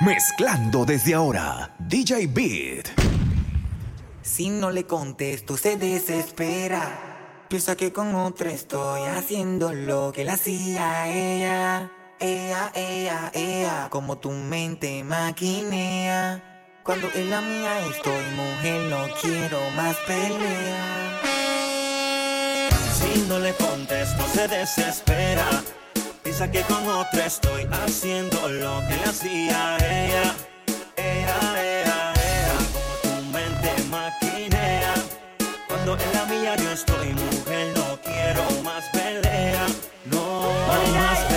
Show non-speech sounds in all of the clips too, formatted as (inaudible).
Mezclando desde ahora, DJ Beat. Si no le contesto, se desespera. Piensa que con otra estoy haciendo lo que la hacía ella. Ea, ea, ea, como tu mente maquinea. Cuando en la mía estoy, mujer, no quiero más pelea. Si no le contesto, se desespera que con otra estoy haciendo lo que le hacía ella. Ella, ella, ella. Como tu mente maquinea. Cuando en la mía yo estoy mujer, no quiero más pelea. No más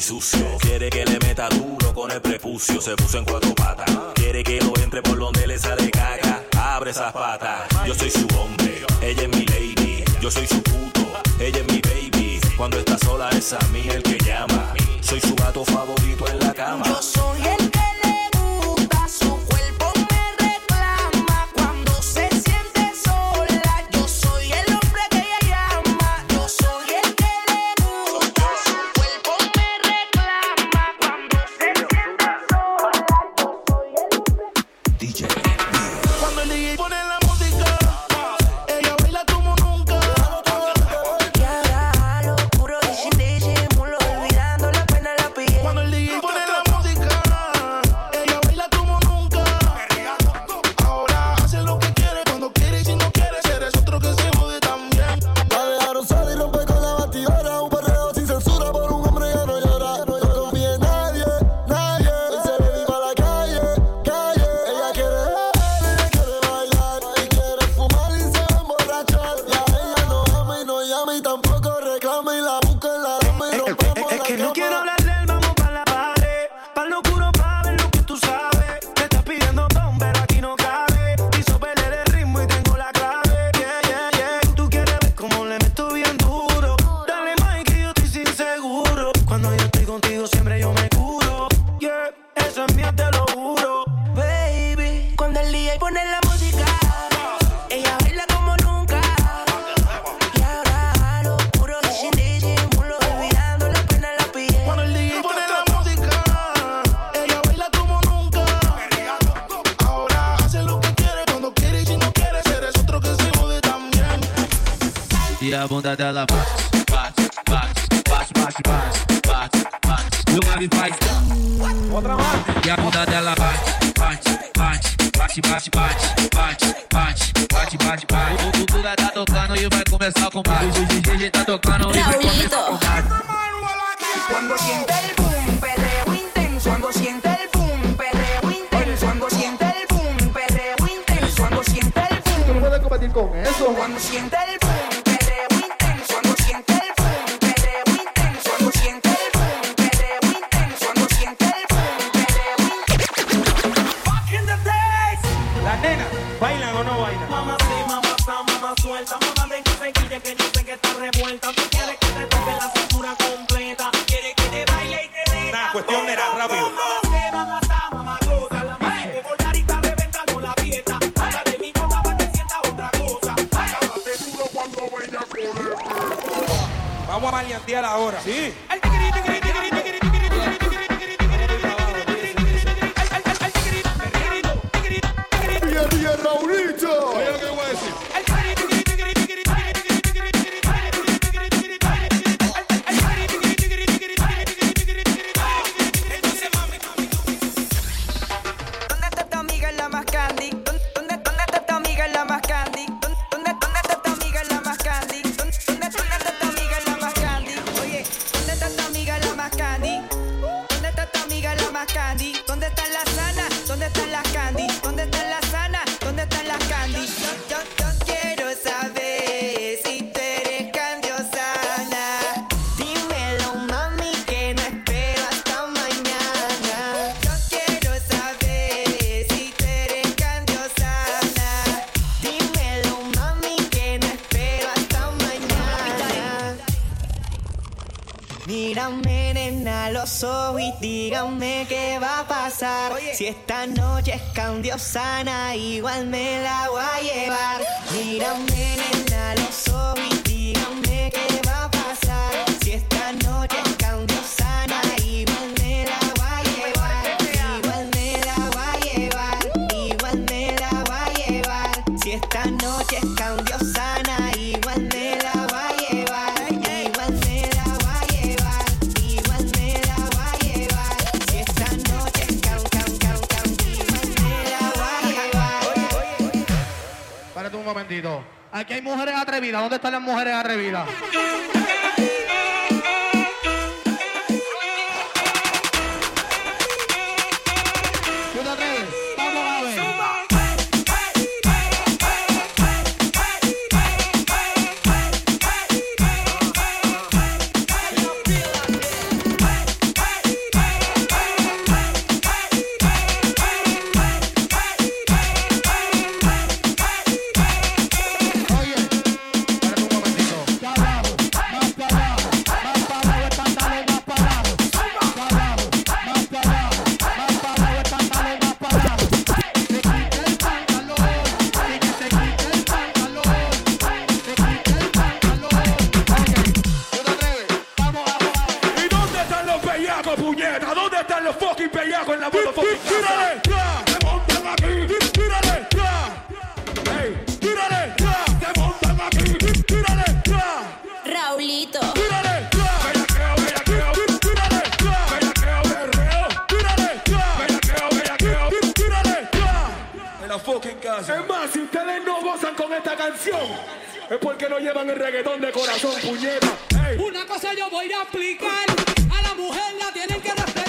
sucio. Quiere que le meta duro con el prepucio. Se puso en cuatro patas. Quiere que lo entre por donde le sale caca. Abre esas patas. Yo soy su hombre. Ella es mi lady. Yo soy su puto. Ella es mi baby. Cuando está sola es a mí el que llama. Soy su gato favorito Si esta noche es candiosa, igual me están los fucking bellacos en la motherfucking? ¡Tírale! ¡Se montan aquí! ¡Tí- ¡Tírale! ¡Ey! ¡Tírale! ¡Se montan aquí! ¡Tí- ¡Tírale! Raulito. ¡Tírale! ¡Ya! ¡Bellaqueo, bellaqueo! ¡Tí- ¡Tírale! ¡Ya! ¡Bellaqueo, berreo! ¡Tírale! ¡Ya! ¡Bellaqueo, bellaqueo! ¡Tí- ¡Tírale! ¡Ya! En la fucking casa. Es más, si ustedes no gozan con esta canción, es porque no llevan el reggaetón de corazón, puñeta. ¡Ey! Una cosa yo voy a explicar. A la mujer la tienen que respetar.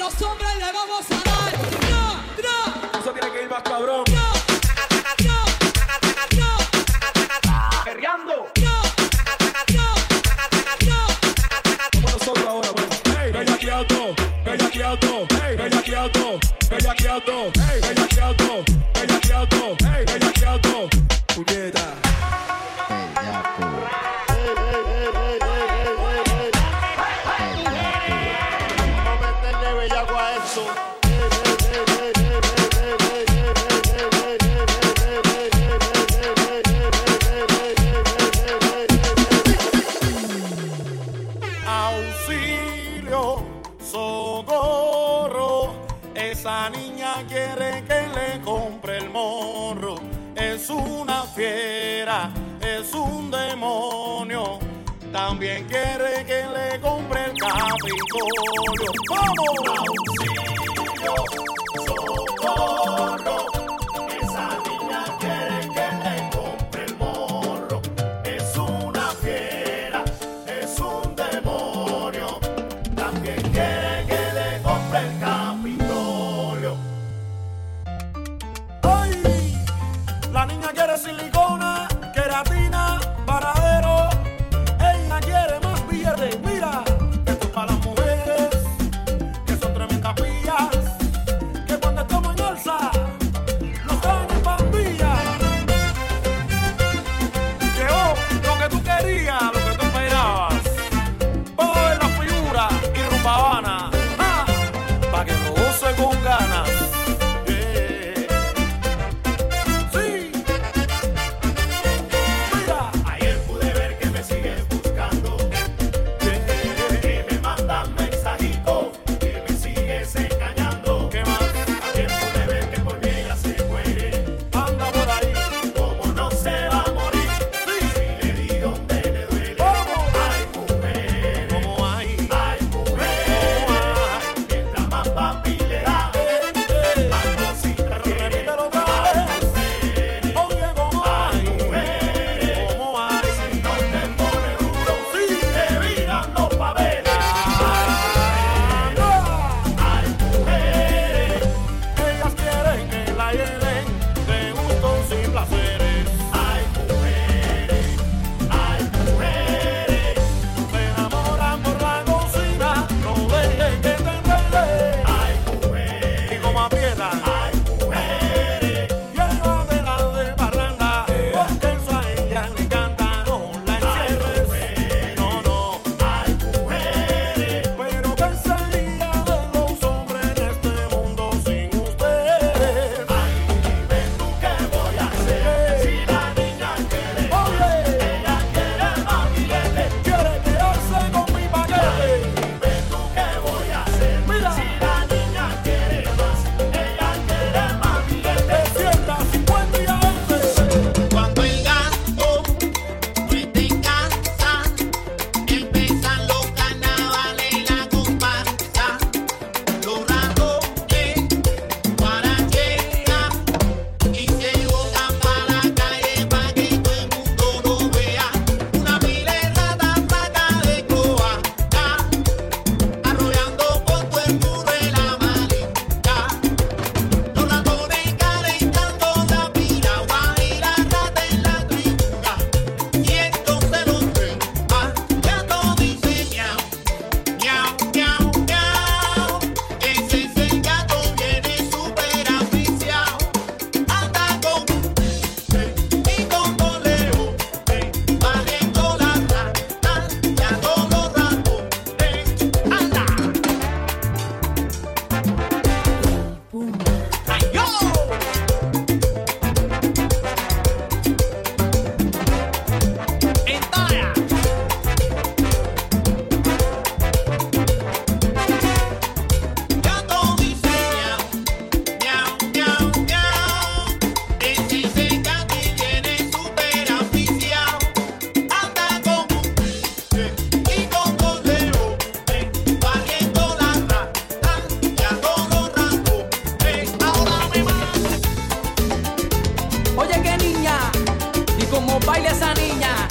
Los hombres le vamos a dar. Eso tiene que ir más cabrón. bellaqueado, bellaqueado, bellaqueado, bellaqueado, ¡Vamos! Auxilio, socorro. baile a esa niña.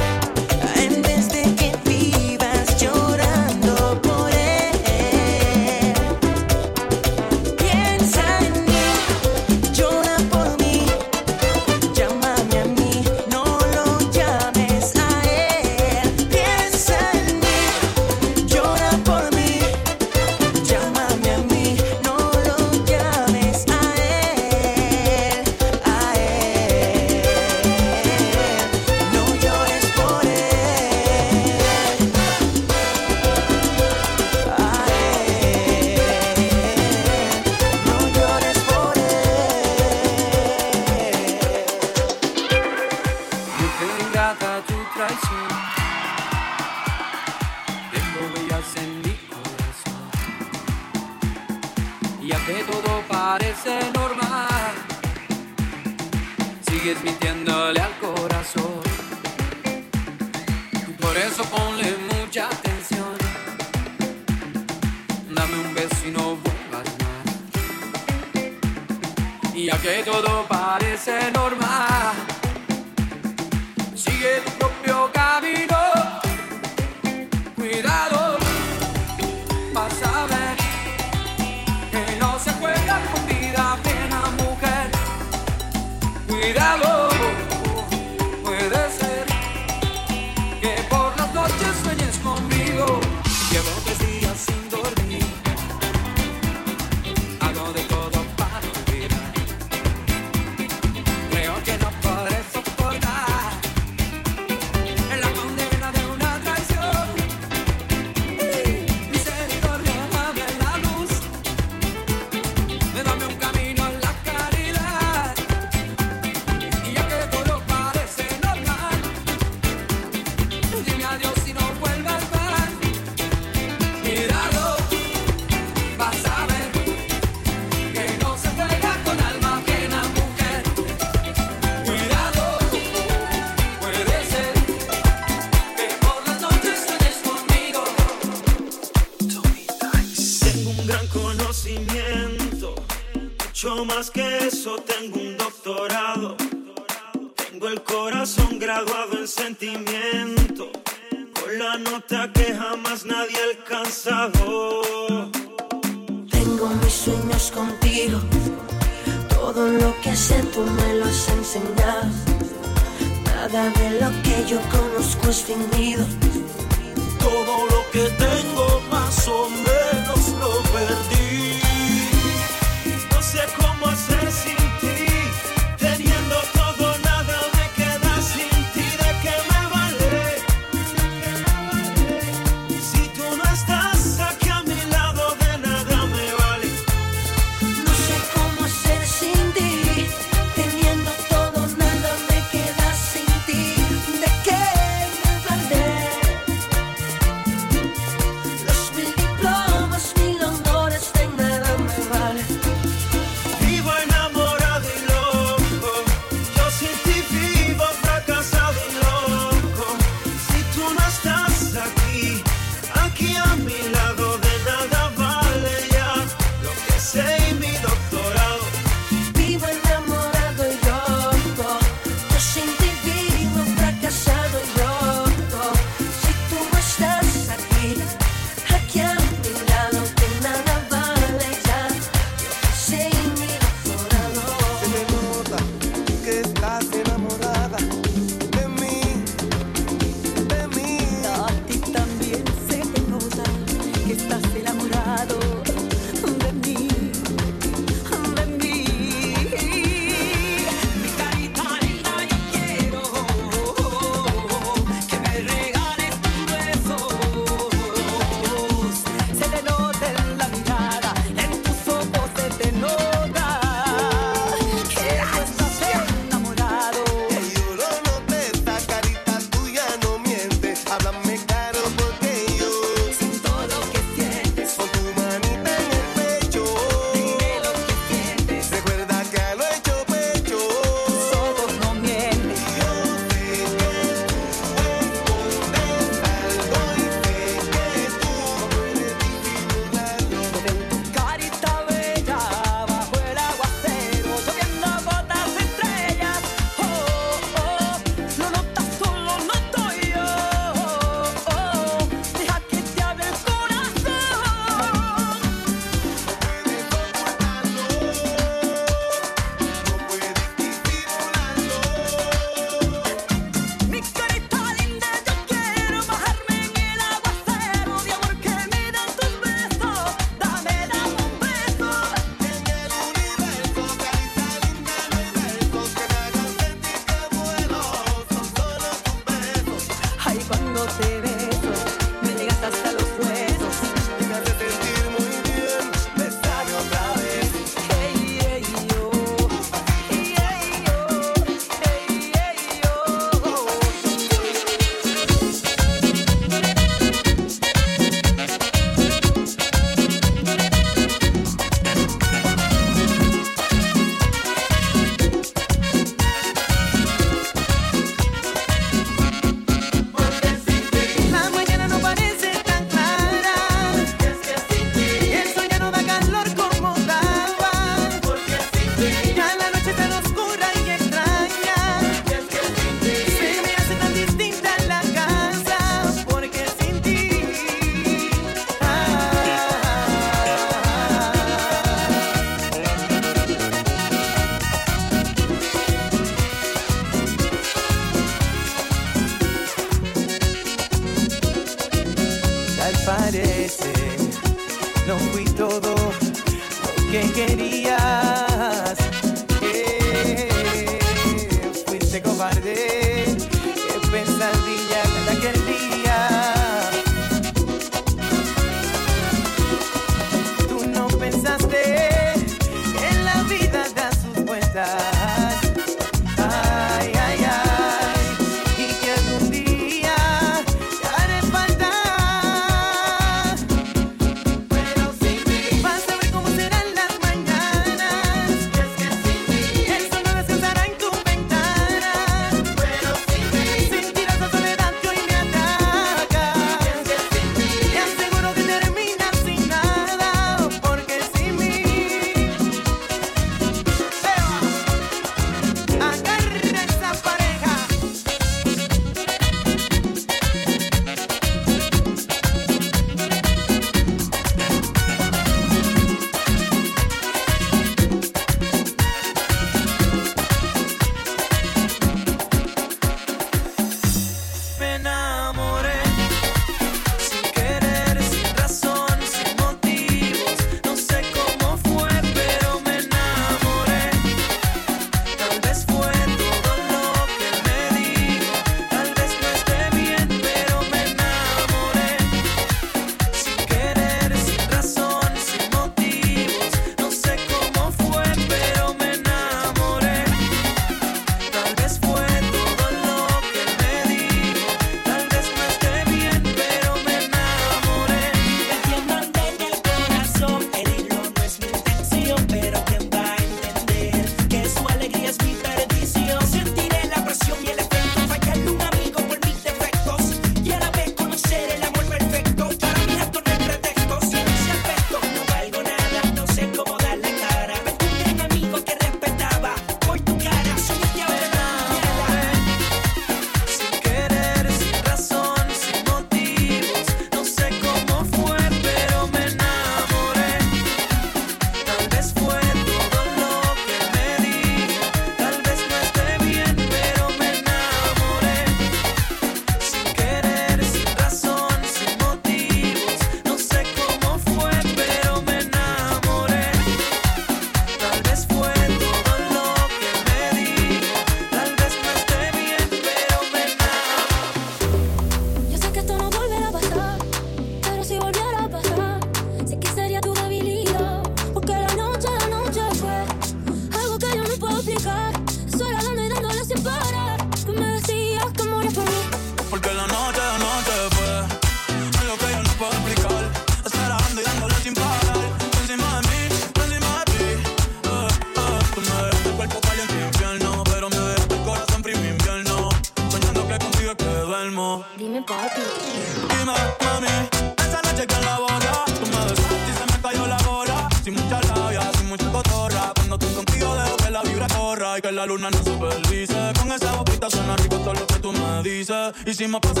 Dices. Y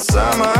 summer,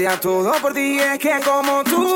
daría todo por ti, es que como tú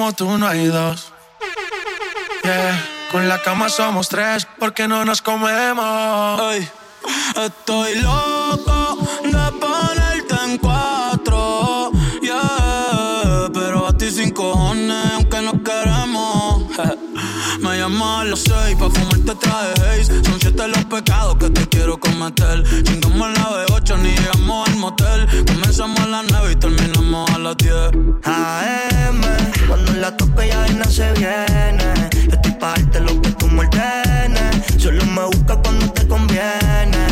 como tú no hay dos. Con la cama somos tres porque no nos comemos. Hey, estoy loco más a las seis pa' fumarte traje haze. Son siete los pecados que te quiero cometer. Chingamos la B8, ni llegamos al motel. Comenzamos a las 9 y terminamos a las 10. AM, cuando la tope ya no se viene. Yo estoy pa' darte lo que tú me ordenes. Solo me busca cuando te conviene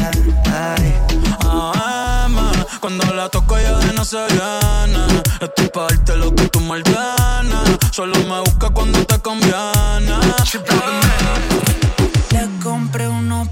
toco y de no se gana. Estoy pa' darte lo que tú mal ganas. Solo me busca cuando te conviana. Le compré unos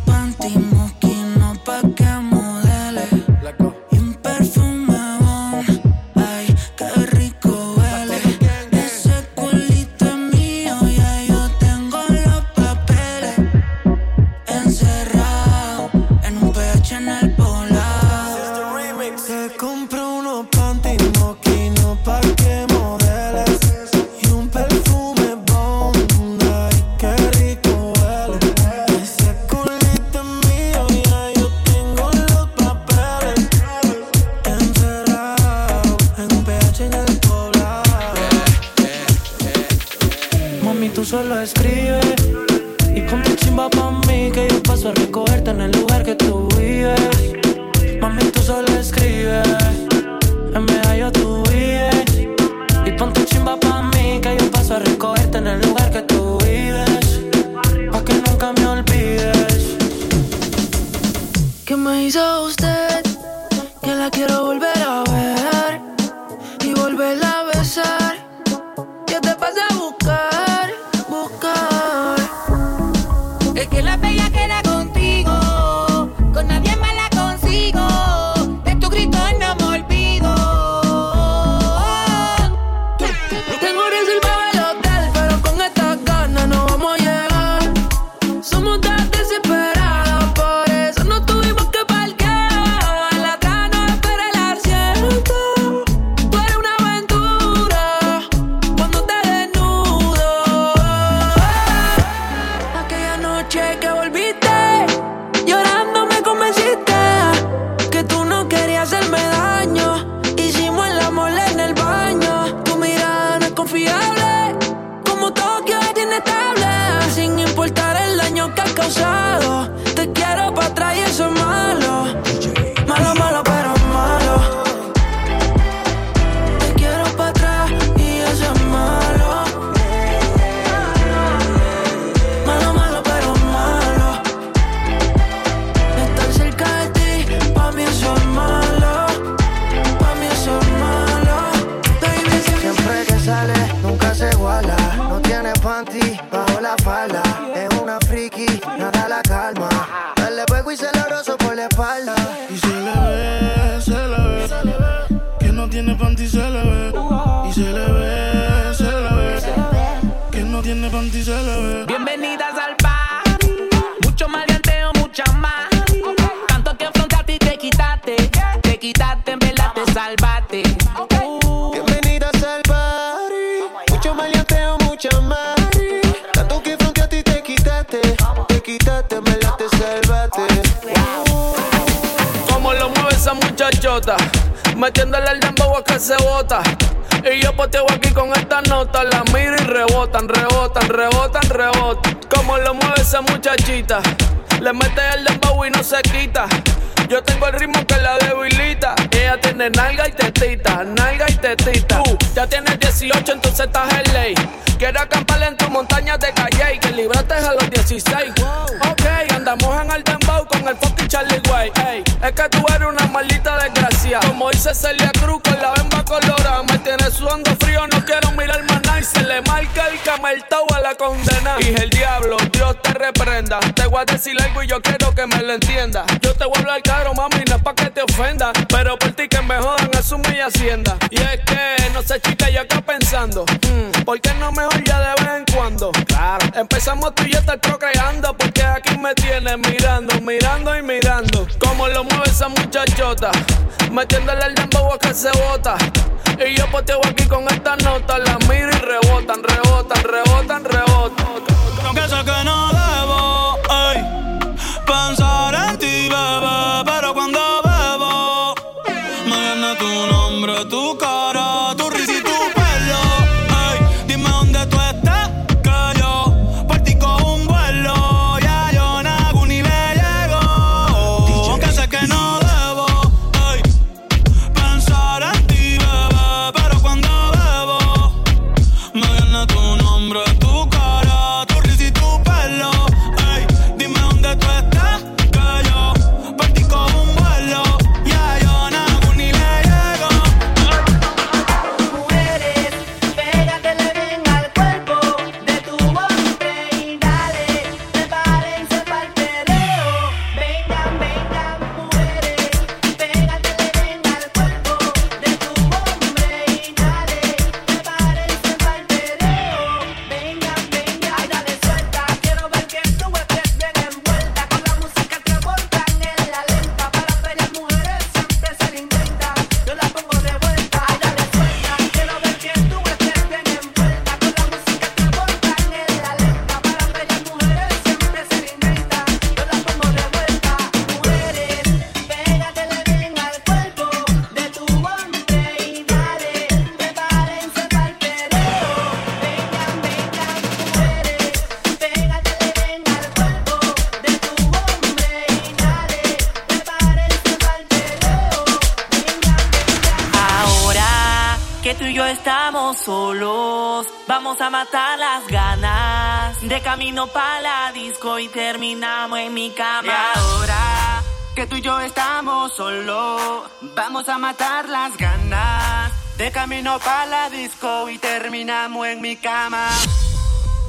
De camino para la disco y terminamos en mi cama. Y ahora que tú y yo estamos solos, vamos a matar las ganas. De camino para la disco y terminamos en mi cama.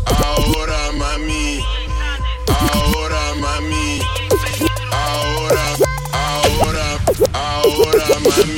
Ahora mami, ahora mami, ahora, ahora, ahora mami.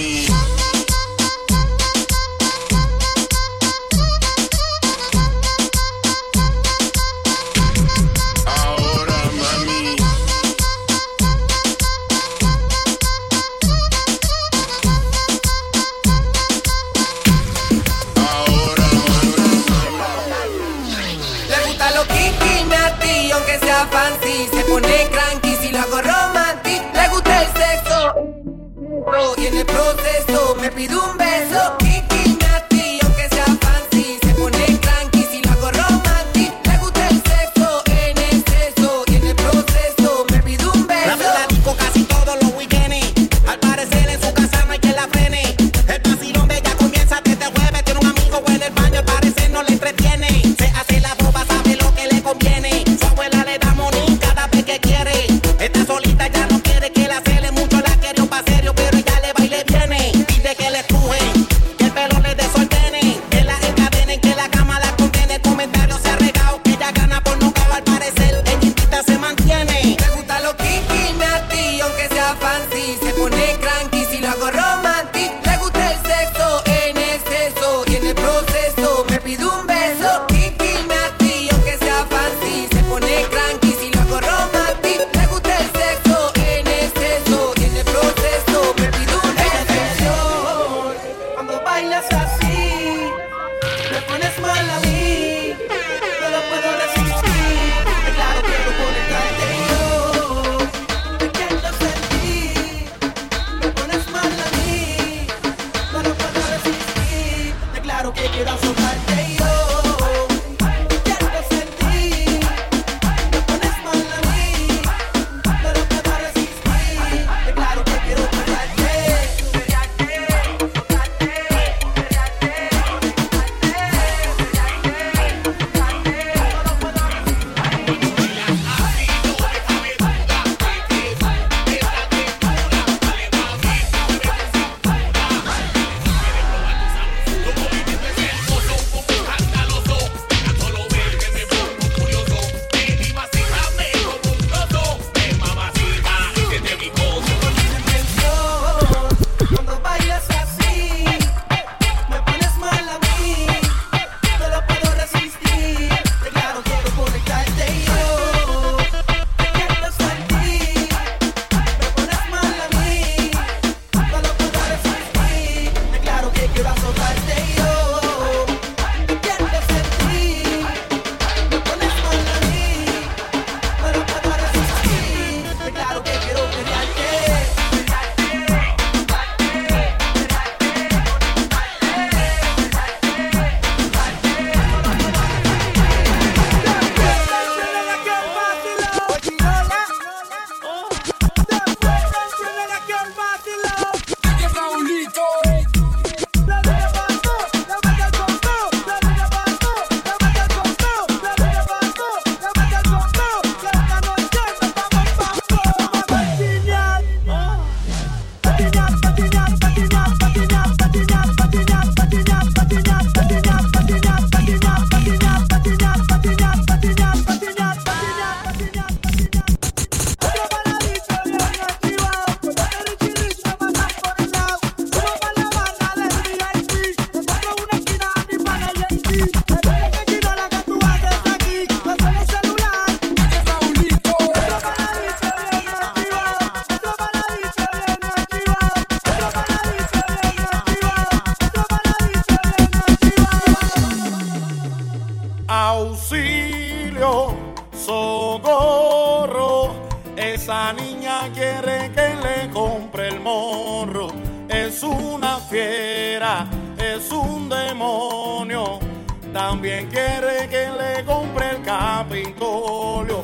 es un demonio. También quiere que le compre el Capitolio.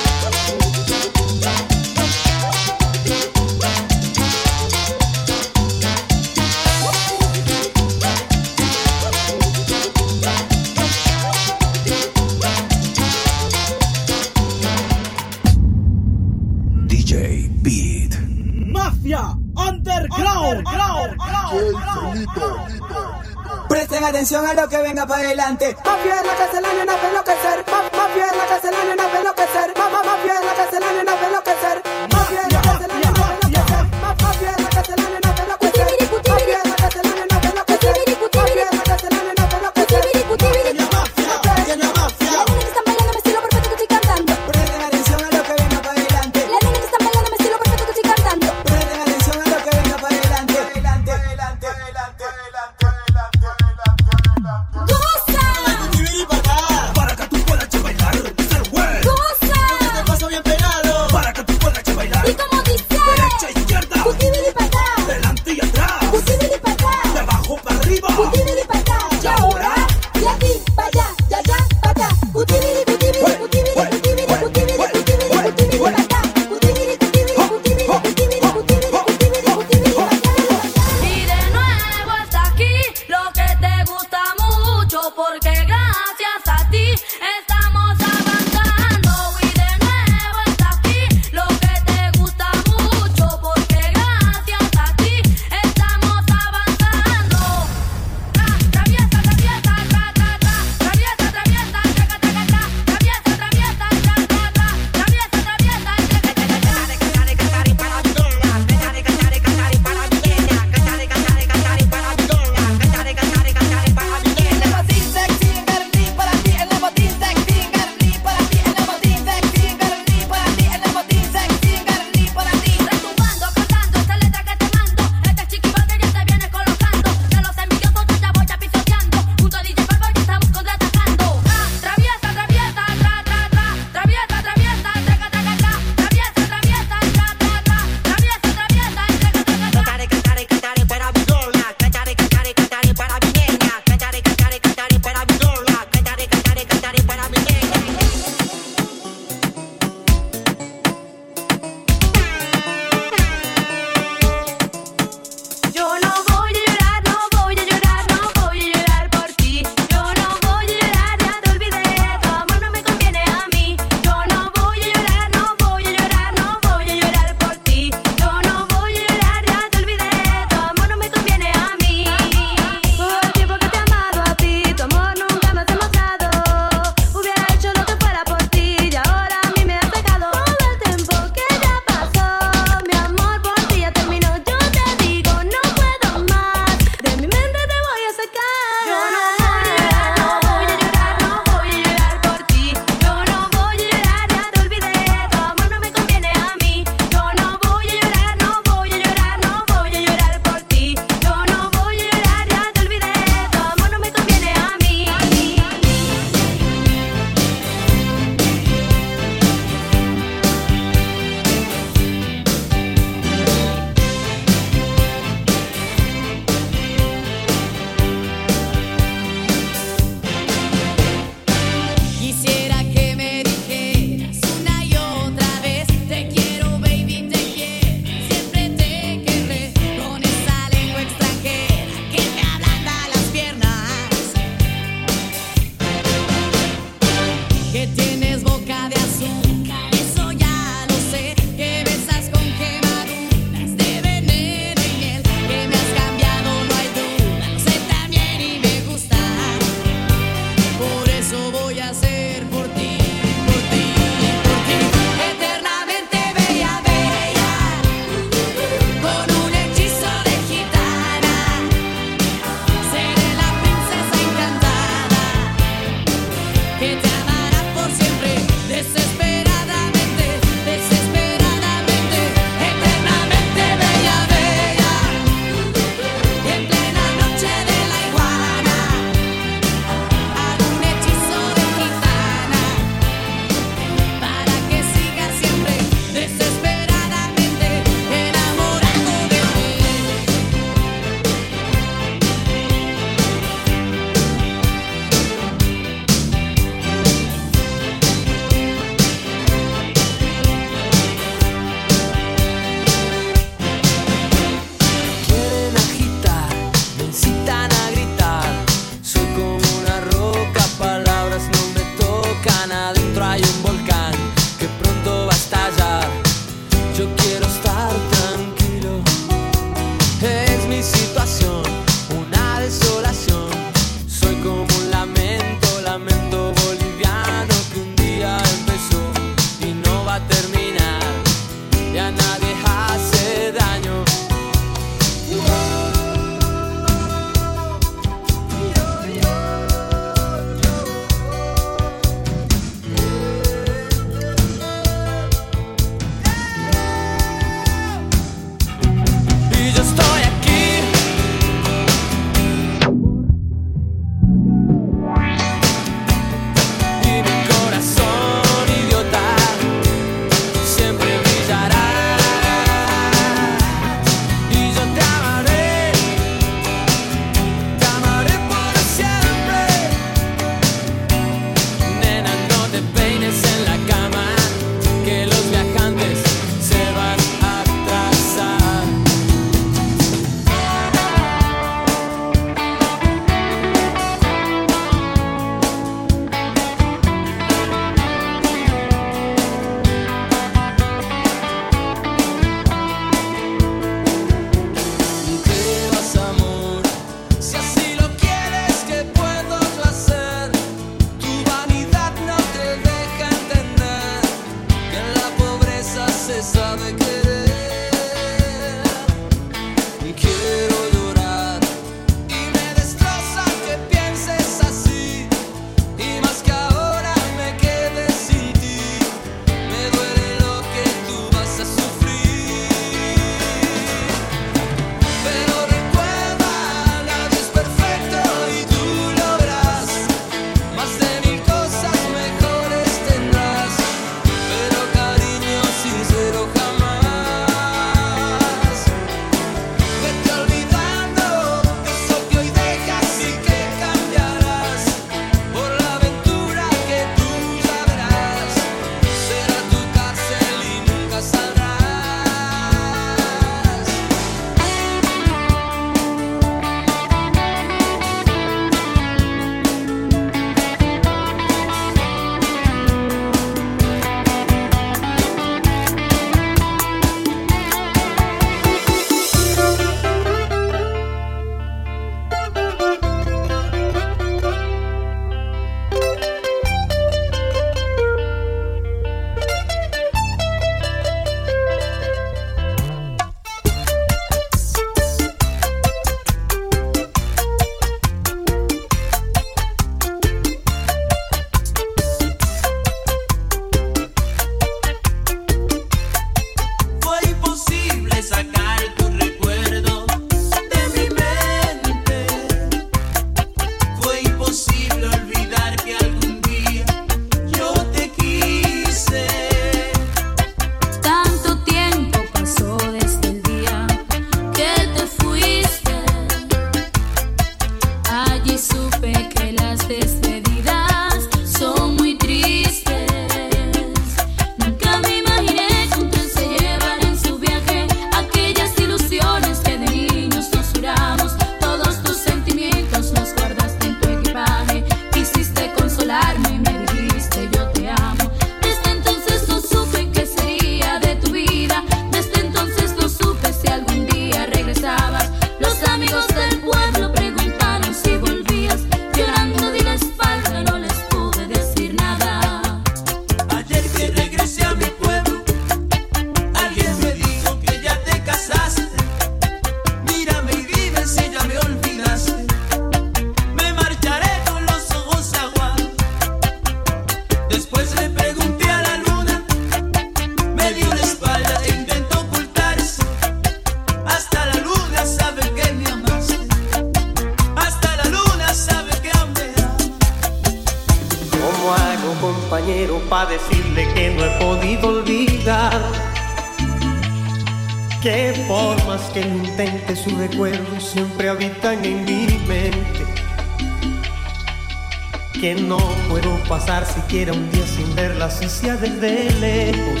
Quiero un día sin verla, así sea desde lejos.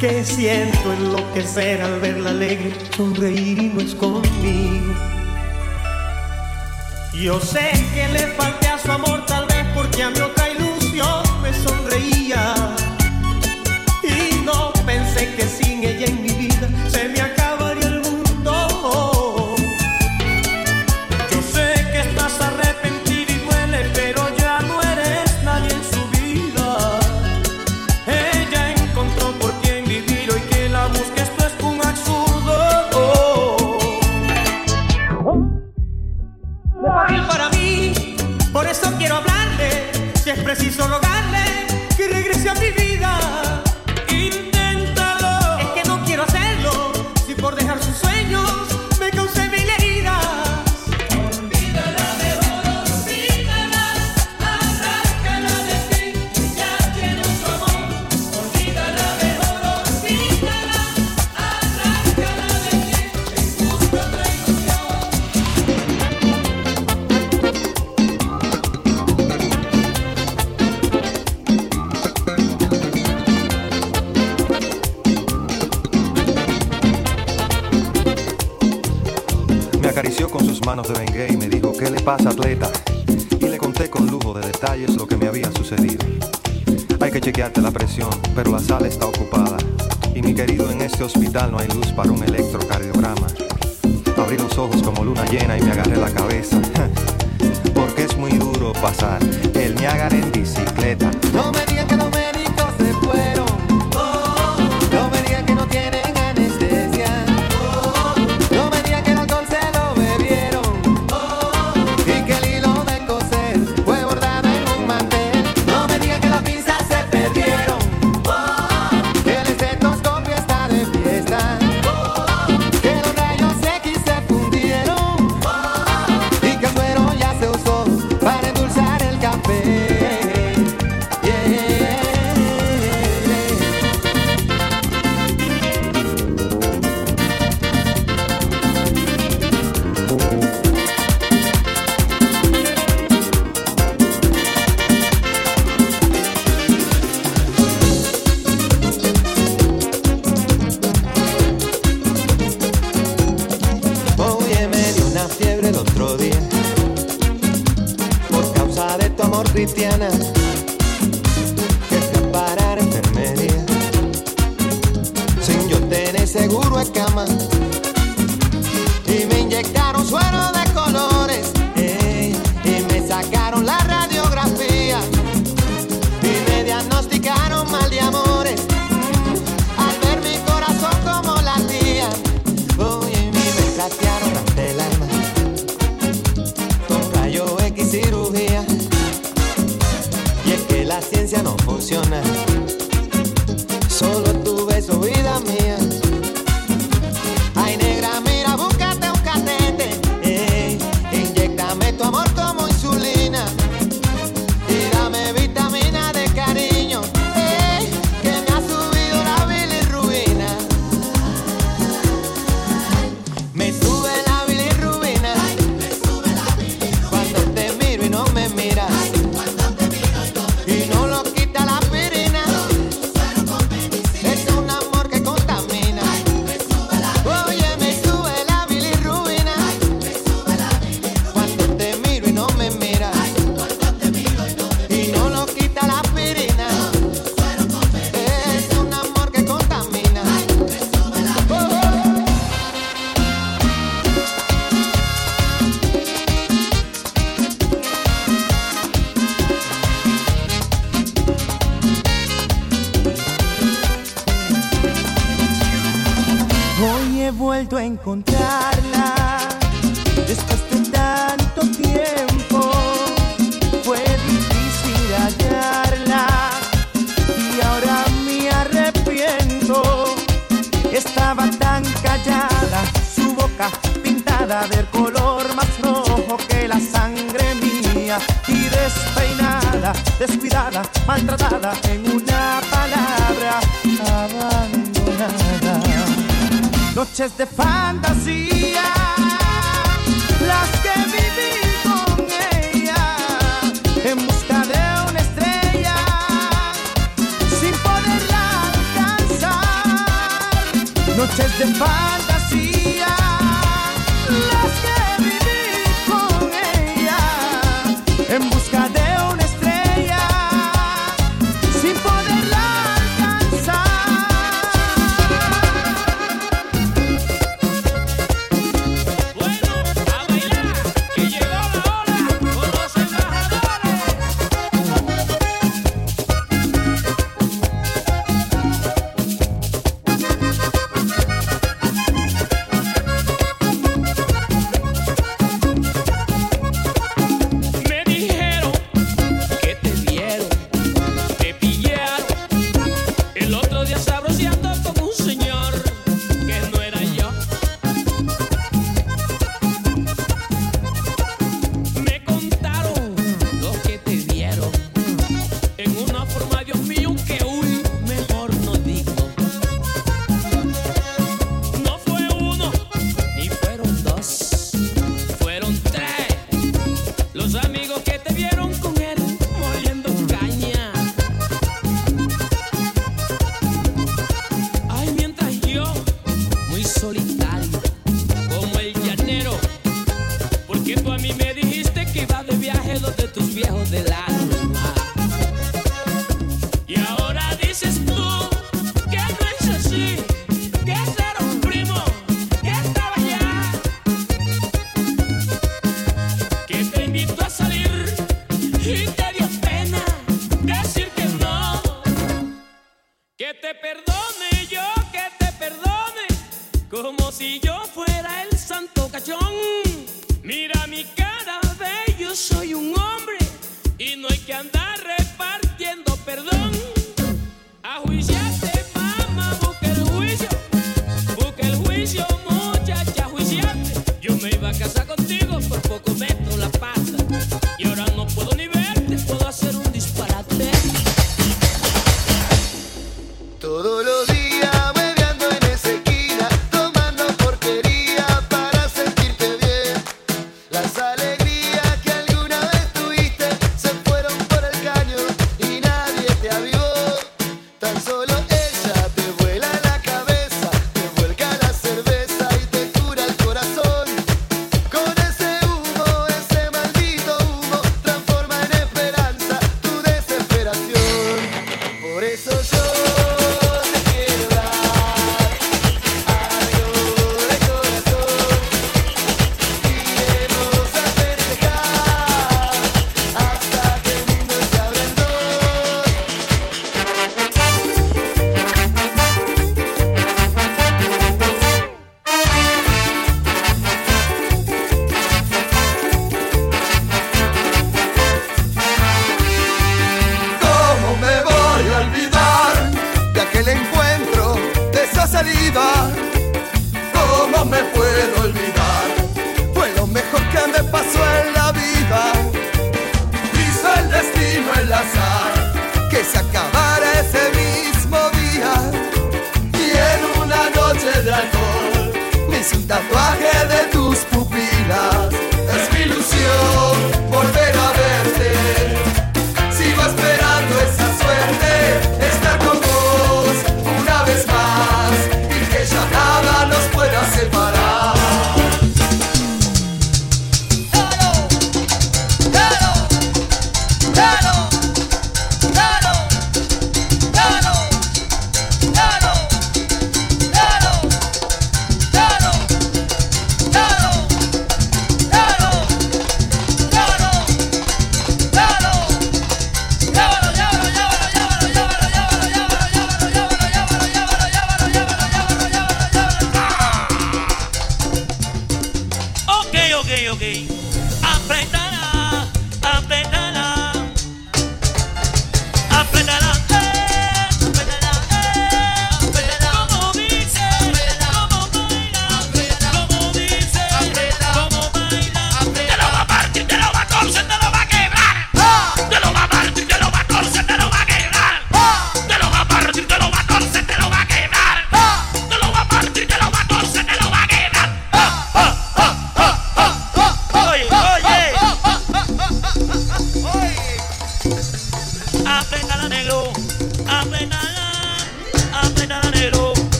Que siento enloquecer al verla alegre, sonreír y no es conmigo. Yo sé que le falté a su amor, tal vez porque a mi otra ilusión me sonreía. Y no pensé que sin ella en Hay que chequearte la presión, pero la sala está ocupada. Y mi querido, en este hospital no hay luz para un electrocardiograma. Abrí los ojos como luna llena y me agarré la cabeza. (laughs) Porque es muy duro pasar el Niágara en bicicleta. No me cristiana.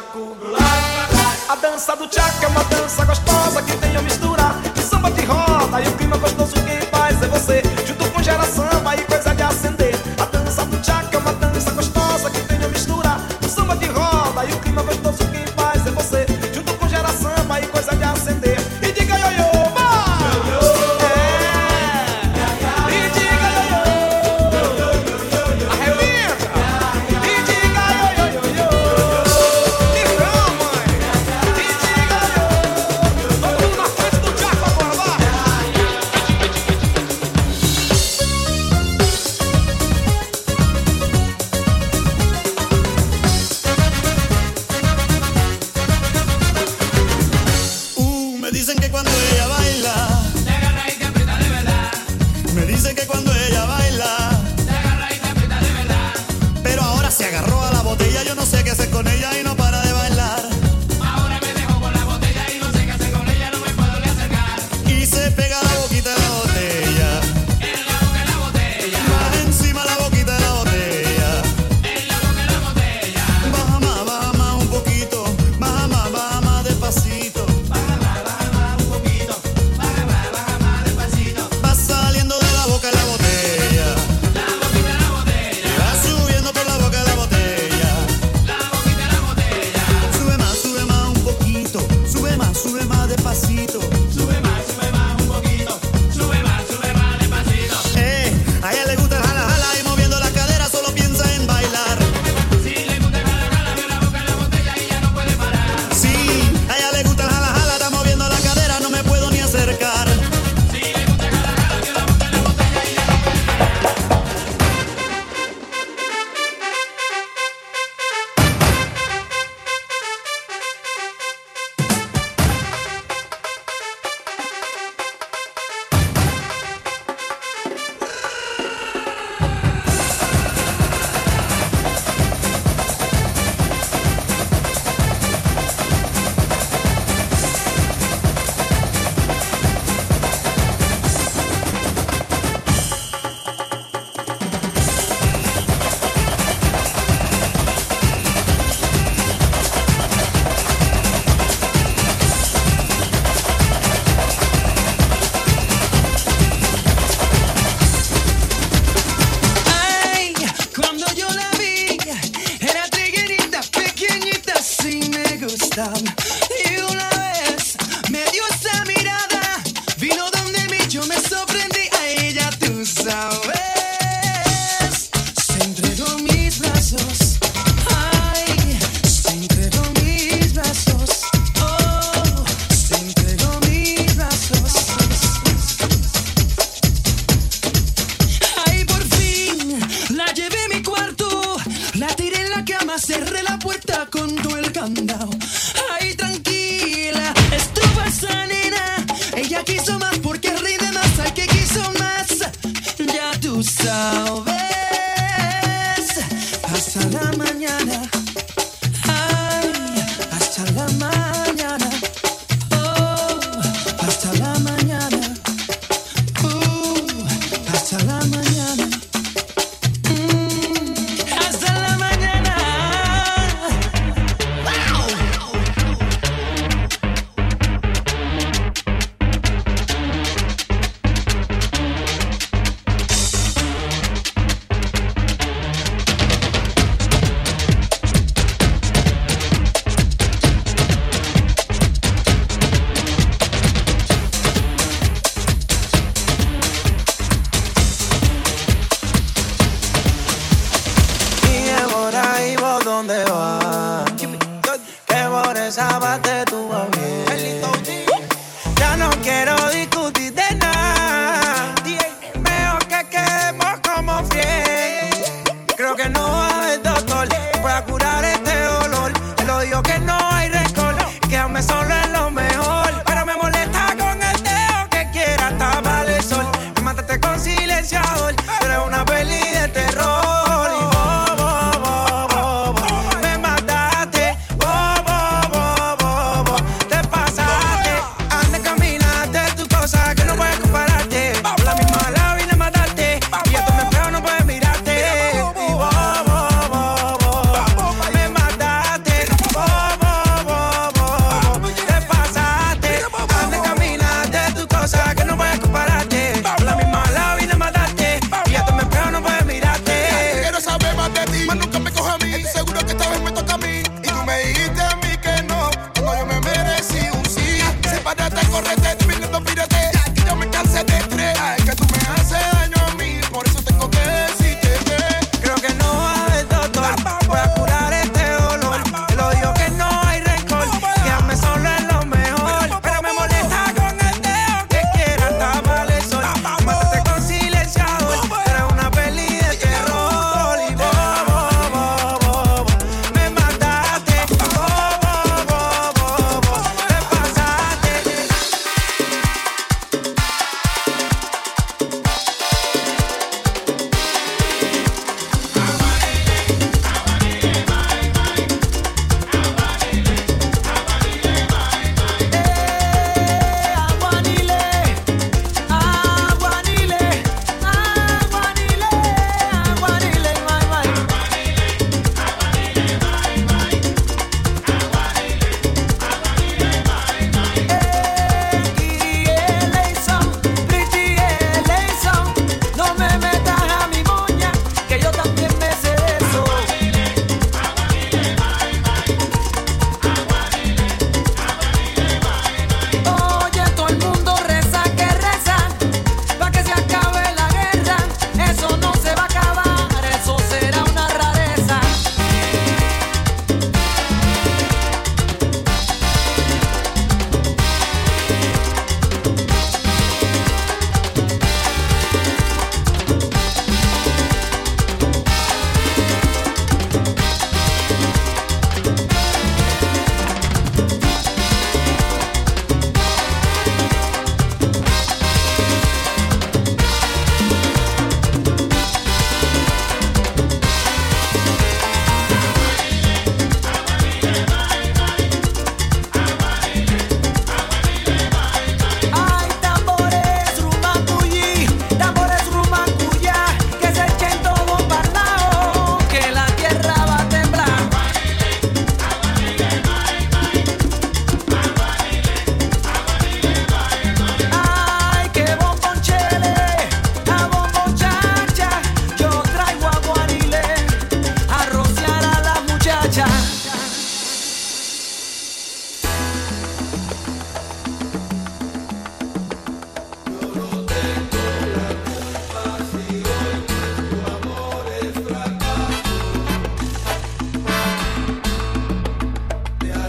Chaco.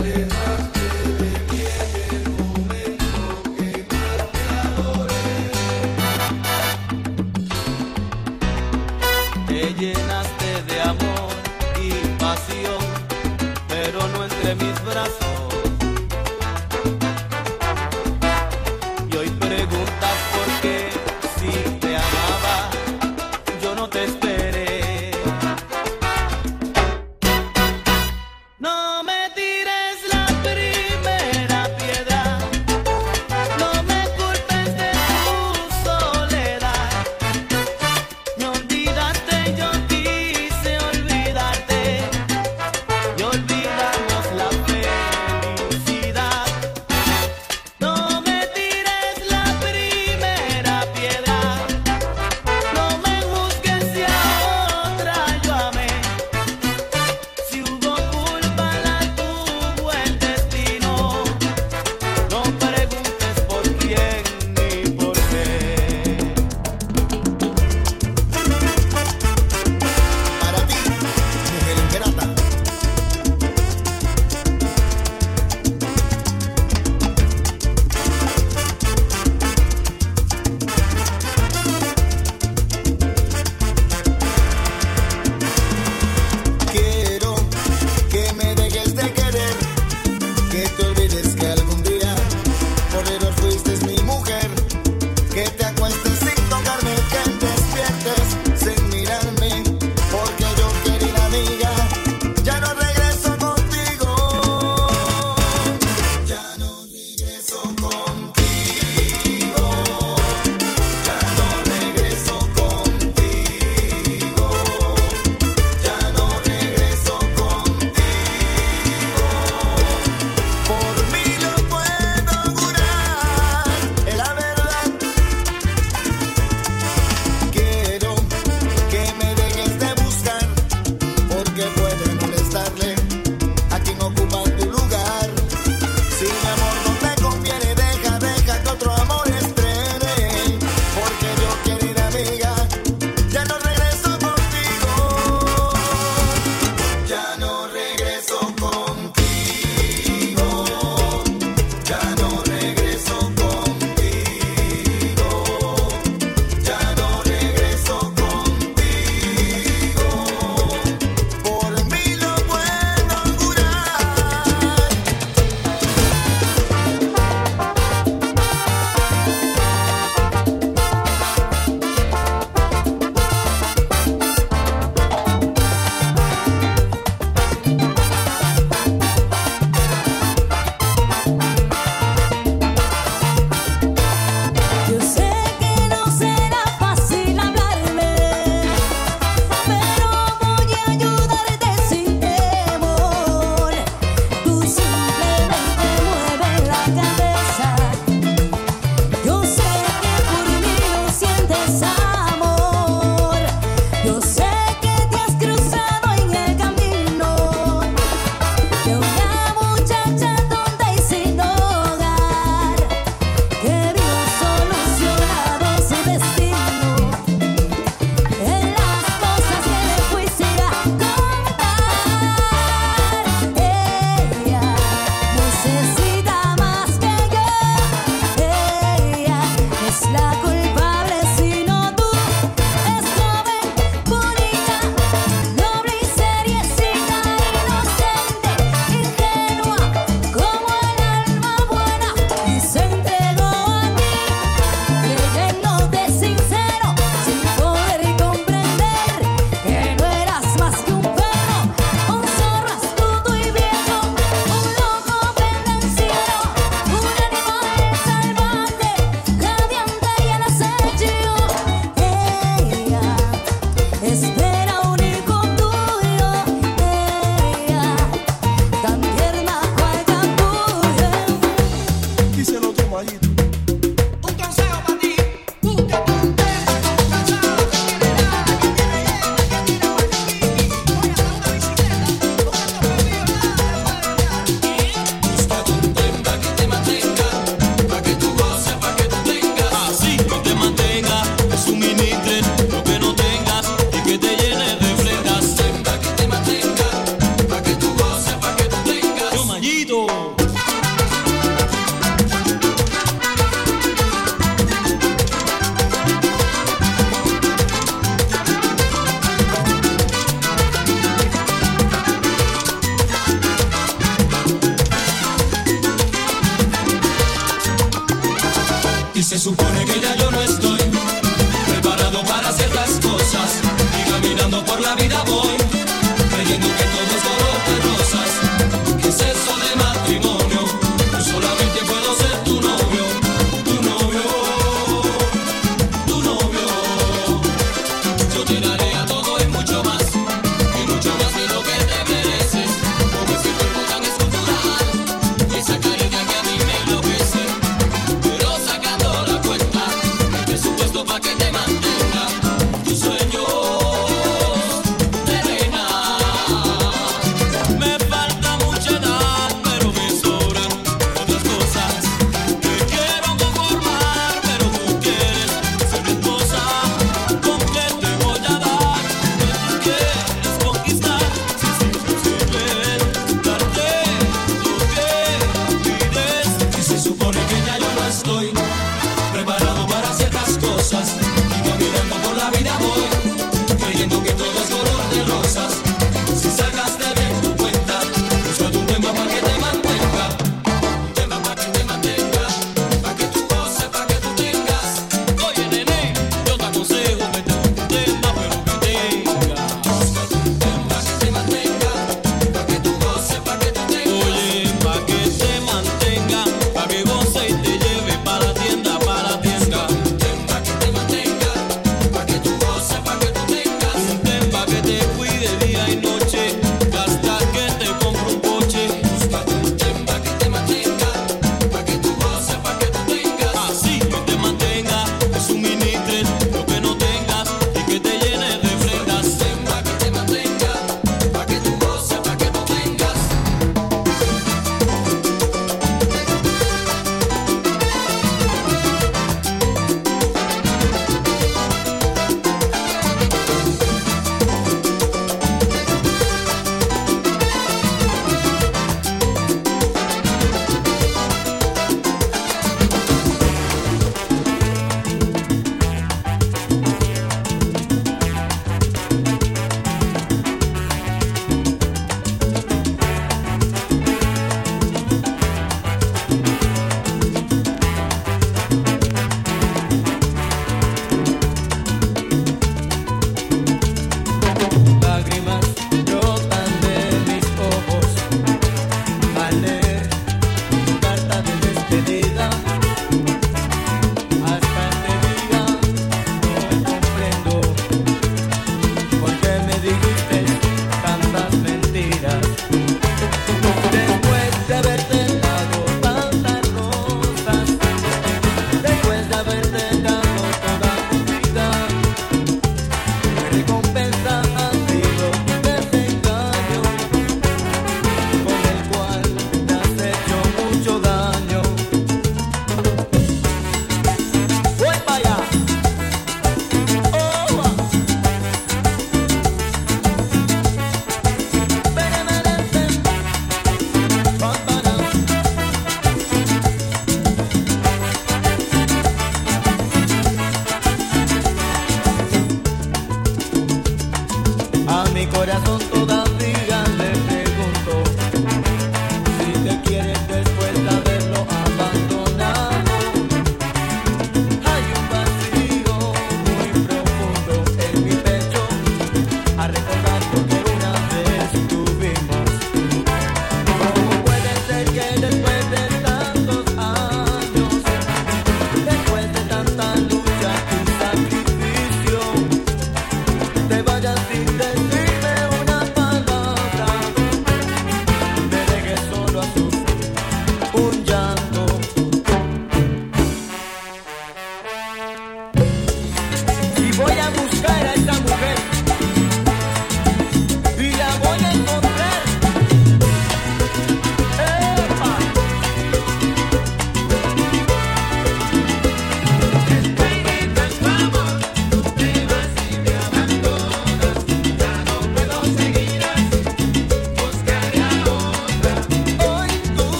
Charlie.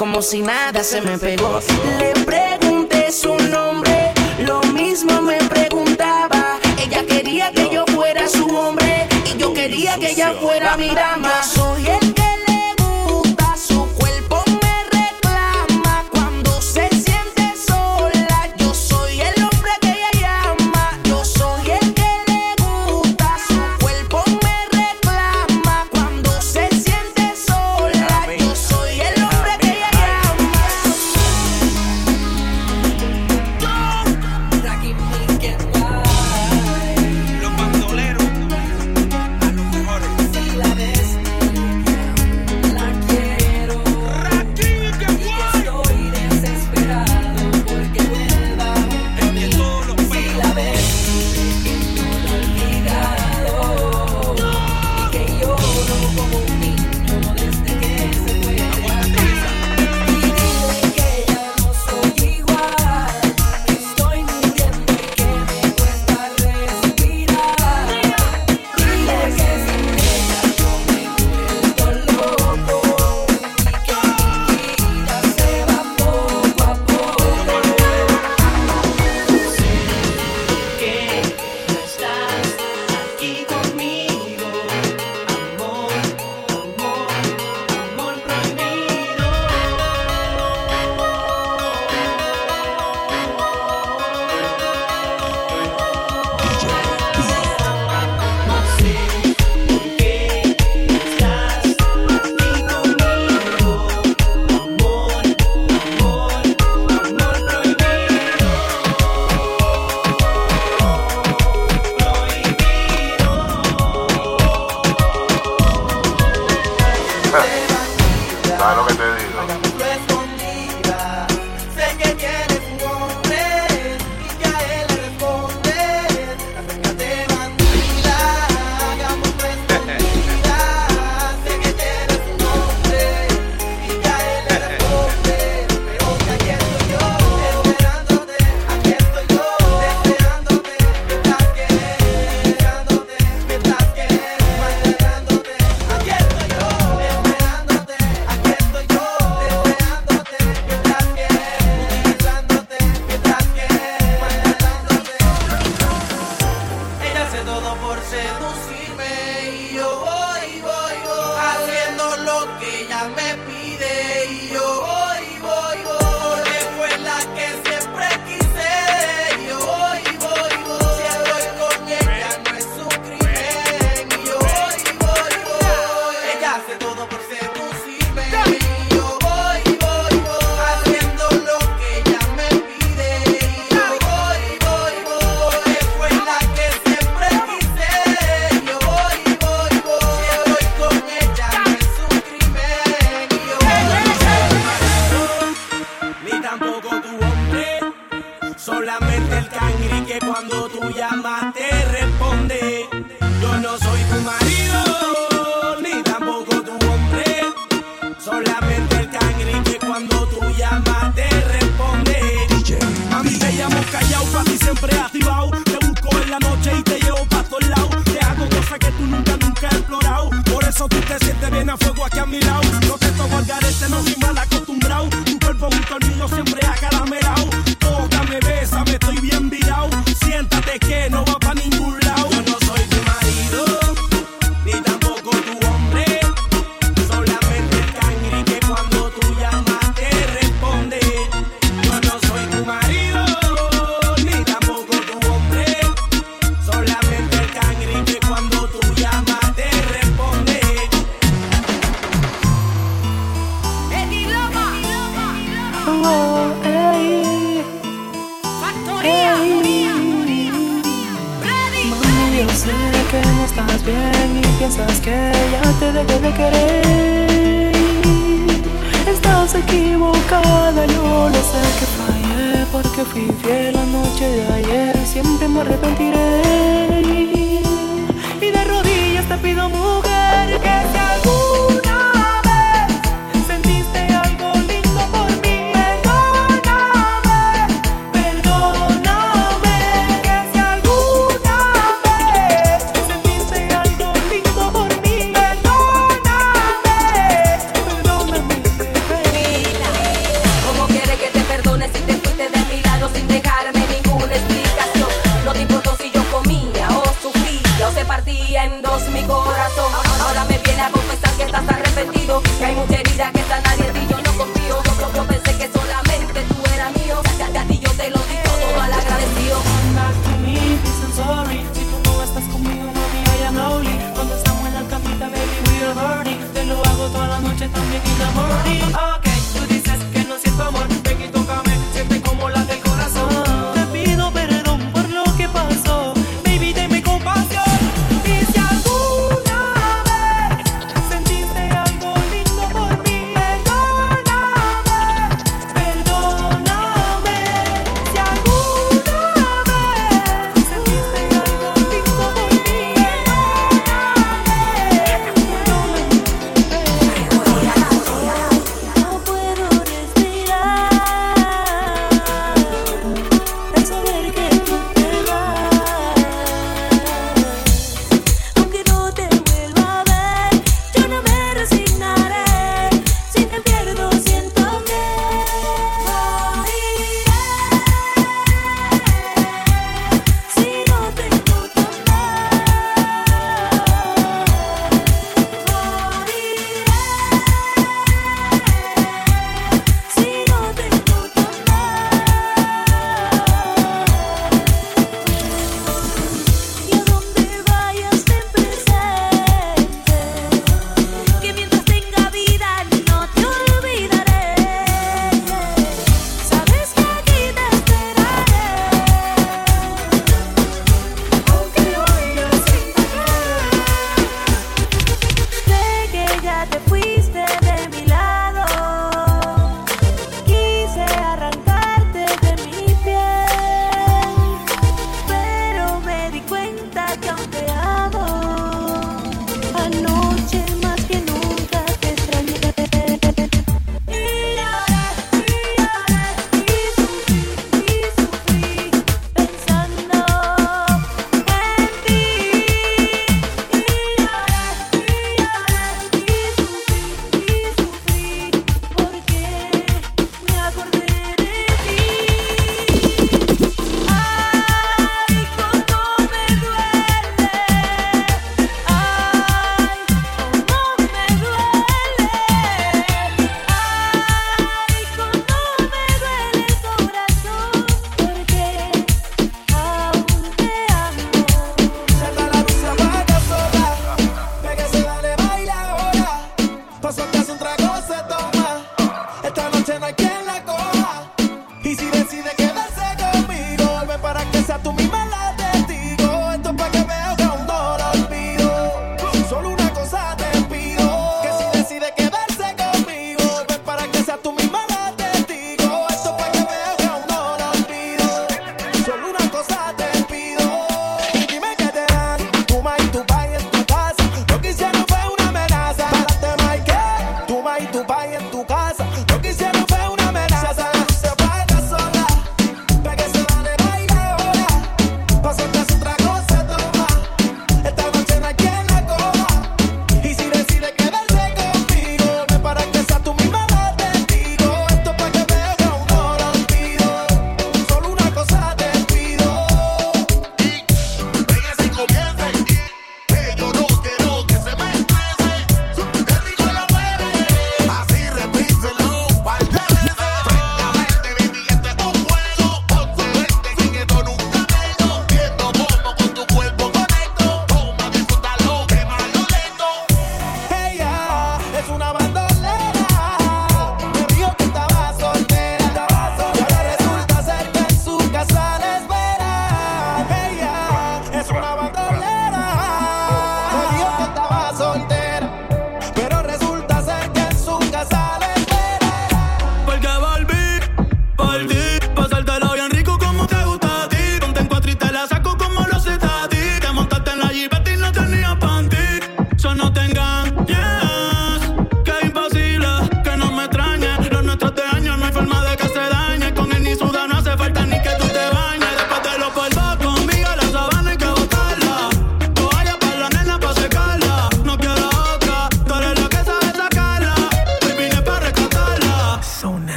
Como si nada se me pegó.